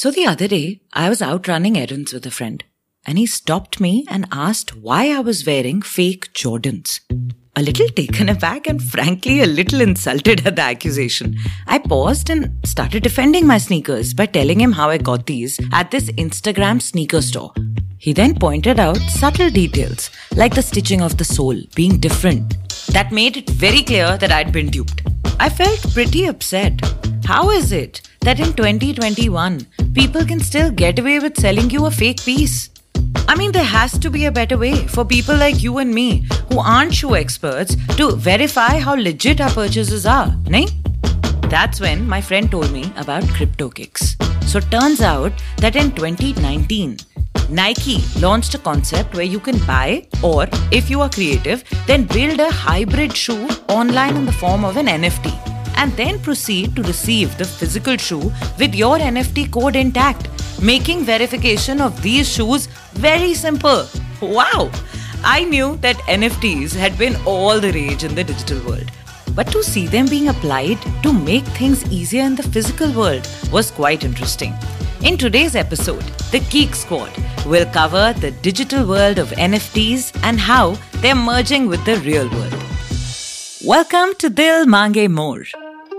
So the other day, I was out running errands with a friend, and he stopped me and asked why I was wearing fake Jordans. A little taken aback and frankly a little insulted at the accusation, I paused and started defending my sneakers by telling him how I got these at this Instagram sneaker store. He then pointed out subtle details, like the stitching of the sole being different, that made it very clear that I'd been duped. I felt pretty upset. How is it that in 2021, people can still get away with selling you a fake piece? I mean, there has to be a better way for people like you and me, who aren't shoe experts, to verify how legit our purchases are, nahin? That's when my friend told me about CryptoKicks. So turns out that in 2019, Nike launched a concept where you can buy, or if you are creative, then build a hybrid shoe online in the form of an NFT, and then proceed to receive the physical shoe with your NFT code intact, making verification of these shoes very simple. Wow! I knew that NFTs had been all the rage in the digital world. But to see them being applied to make things easier in the physical world was quite interesting. In today's episode, the Geek Squad will cover the digital world of NFTs and how they're merging with the real world. Welcome to Dil Mange More,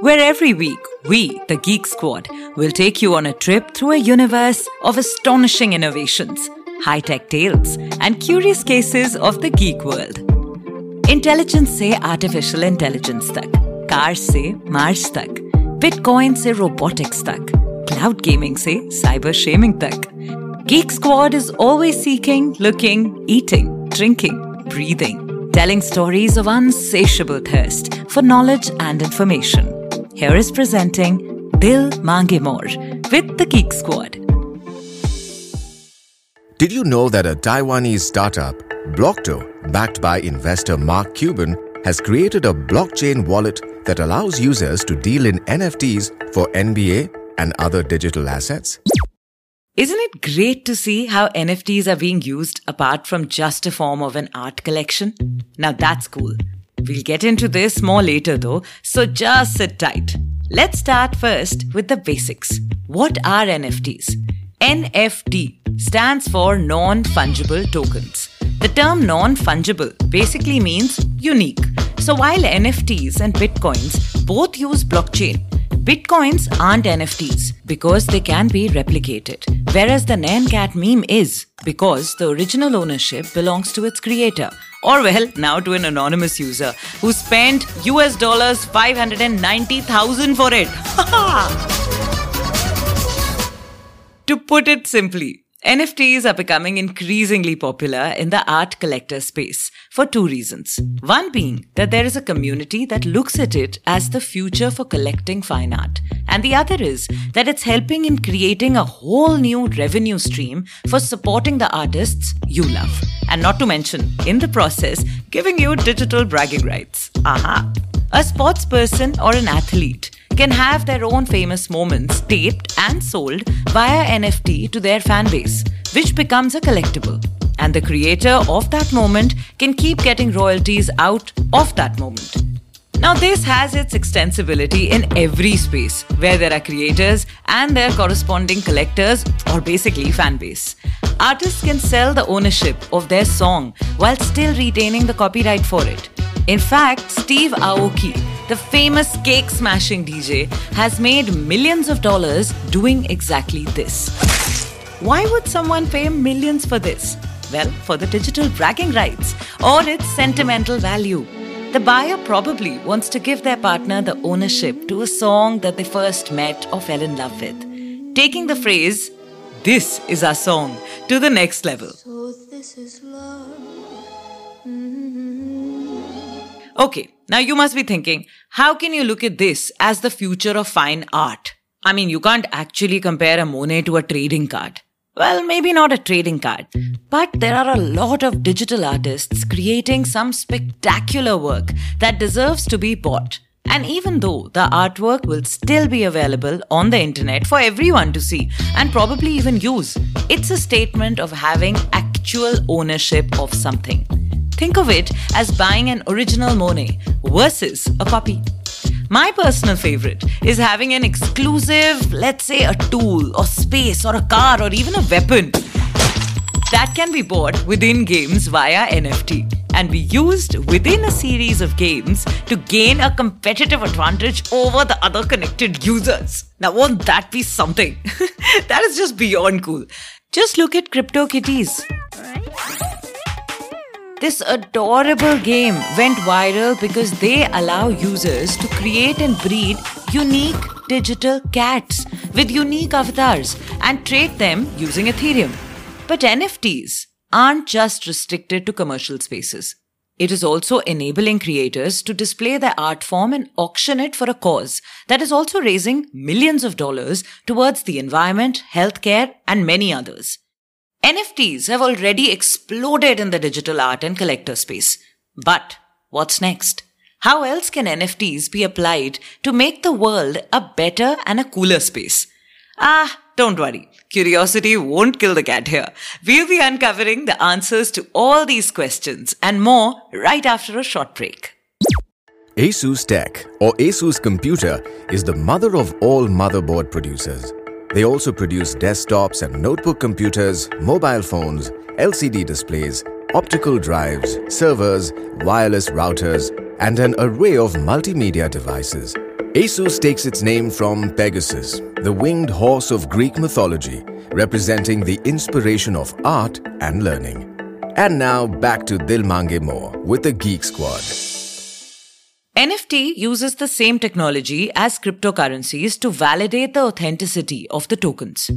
where every week we, the Geek Squad, will take you on a trip through a universe of astonishing innovations, high tech tales, and curious cases of the geek world. Intelligence से artificial intelligence तक car से Mars तक bitcoin से robotics तक cloud gaming से cyber shaming तक Geek Squad is always seeking, looking, eating, drinking, breathing, telling stories of unsatiable thirst for knowledge and information. Here is presenting Dil Mange More with the Geek Squad. Did you know that a Taiwanese startup, Blocto, backed by investor Mark Cuban, has created a blockchain wallet that allows users to deal in NFTs for NBA and other digital assets? Isn't it great to see how NFTs are being used apart from just a form of an art collection? Now that's cool. We'll get into this more later though, so just sit tight. Let's start first with the basics. What are NFTs? NFT stands for non fungible tokens. The term non fungible basically means unique. So while NFTs and Bitcoins both use blockchain, Bitcoins aren't NFTs because they can be replicated, whereas the Nyan Cat meme is because the original ownership belongs to its creator. Or well, now to an anonymous user who spent US dollars 590,000 for it. To put it simply, NFTs are becoming increasingly popular in the art collector space for two reasons. One being that there is a community that looks at it as the future for collecting fine art. And the other is that it's helping in creating a whole new revenue stream for supporting the artists you love. And not to mention, in the process, giving you digital bragging rights. Aha. A sports person or an athlete can have their own famous moments taped and sold via NFT to their fan base, which becomes a collectible. And the creator of that moment can keep getting royalties out of that moment. Now, this has its extensibility in every space where there are creators and their corresponding collectors, or basically fan base. Artists can sell the ownership of their song while still retaining the copyright for it. In fact, Steve Aoki, the famous cake smashing DJ, has made millions of dollars doing exactly this. Why would someone pay millions for this? Well, for the digital bragging rights or its sentimental value. The buyer probably wants to give their partner the ownership to a song that they first met or fell in love with, taking the phrase, This is our song, to the next level. So Okay, now you must be thinking, how can you look at this as the future of fine art? I mean, you can't actually compare a Monet to a trading card. Well, maybe not a trading card, but there are a lot of digital artists creating some spectacular work that deserves to be bought. And even though the artwork will still be available on the internet for everyone to see and probably even use, it's a statement of having actual ownership of something. Think of it as buying an original Monet versus a copy. My personal favorite is having an exclusive, let's say, a tool or space or a car or even a weapon that can be bought within games via NFT and be used within a series of games to gain a competitive advantage over the other connected users. Now, won't that be something? that is just beyond cool. Just look at CryptoKitties. This adorable game went viral because they allow users to create and breed unique digital cats with unique avatars and trade them using Ethereum. But NFTs aren't just restricted to commercial spaces. It is also enabling creators to display their art form and auction it for a cause that is also raising millions of dollars towards the environment, healthcare, and many others. NFTs have already exploded in the digital art and collector space. But what's next? How else can NFTs be applied to make the world a better and a cooler space? Ah, don't worry. Curiosity won't kill the cat here. We'll be uncovering the answers to all these questions and more right after a short break. ASUSTeK or ASUS Computer is the mother of all motherboard producers. They also produce desktops and notebook computers, mobile phones, LCD displays, optical drives, servers, wireless routers, and an array of multimedia devices. ASUS takes its name from Pegasus, the winged horse of Greek mythology, representing the inspiration of art and learning. And now back to Dil Mange More with the Geek Squad. NFT uses the same technology as cryptocurrencies to validate the authenticity of the tokens.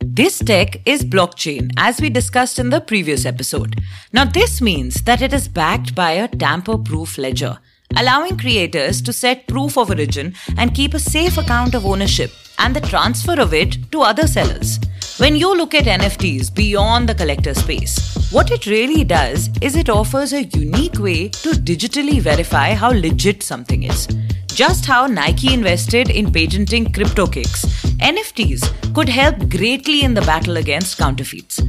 This tech is blockchain, as we discussed in the previous episode. Now, this means that it is backed by a tamper proof ledger, allowing creators to set proof of origin and keep a safe account of ownership and the transfer of it to other sellers. When you look at NFTs beyond the collector space, what it really does is it offers a unique way to digitally verify how legit something is. Just how Nike invested in patenting CryptoKicks, NFTs could help greatly in the battle against counterfeits.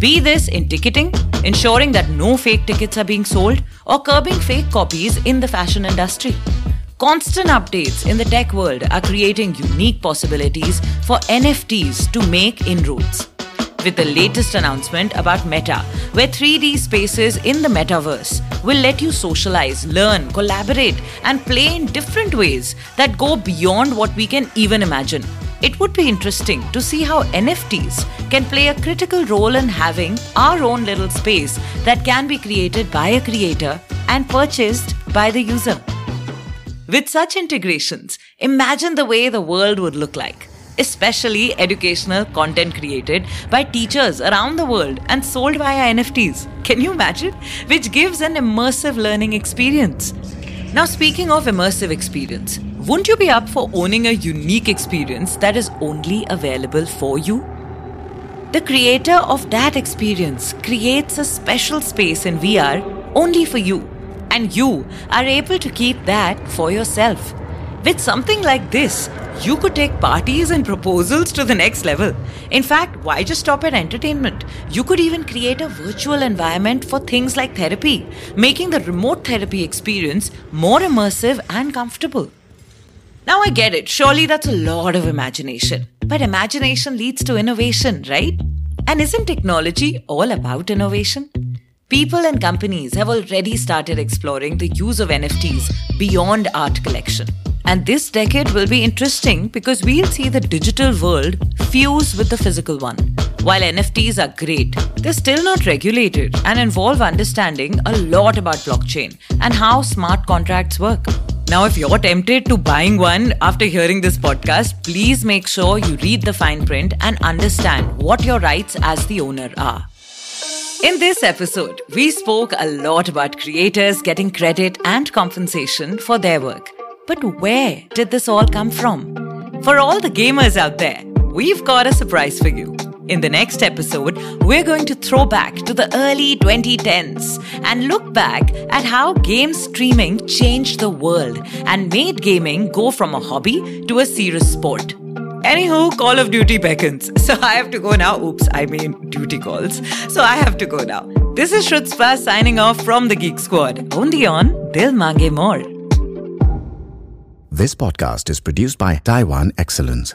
Be this in ticketing, ensuring that no fake tickets are being sold, or curbing fake copies in the fashion industry. Constant updates in the tech world are creating unique possibilities for NFTs to make inroads. With the latest announcement about Meta, where 3D spaces in the metaverse will let you socialize, learn, collaborate, and play in different ways that go beyond what we can even imagine. It would be interesting to see how NFTs can play a critical role in having our own little space that can be created by a creator and purchased by the user. With such integrations, imagine the way the world would look like, especially educational content created by teachers around the world and sold via NFTs. Can you imagine? Which gives an immersive learning experience. Now, speaking of immersive experience, wouldn't you be up for owning a unique experience that is only available for you? The creator of that experience creates a special space in VR only for you and you are able to keep that for yourself. With something like this, you could take parties and proposals to the next level. In fact, why just stop at entertainment? You could even create a virtual environment for things like therapy, making the remote therapy experience more immersive and comfortable. Now, I get it, surely that's a lot of imagination. But imagination leads to innovation, right? And isn't technology all about innovation? People and companies have already started exploring the use of NFTs beyond art collection. And this decade will be interesting because we'll see the digital world fuse with the physical one. While NFTs are great, they're still not regulated and involve understanding a lot about blockchain and how smart contracts work. Now, if you're tempted to buying one after hearing this podcast, please make sure you read the fine print and understand what your rights as the owner are. In this episode, we spoke a lot about creators getting credit and compensation for their work. But where did this all come from? For all the gamers out there, we've got a surprise for you. In the next episode, we're going to throw back to the early 2010s and look back at how game streaming changed the world and made gaming go from a hobby to a serious sport. Anywho, Call of Duty beckons. So I have to go now. Oops, I mean duty calls. So I have to go now. This is Shrutspa signing off from the Geek Squad. Only on Dil Mange More. This podcast is produced by Taiwan Excellence.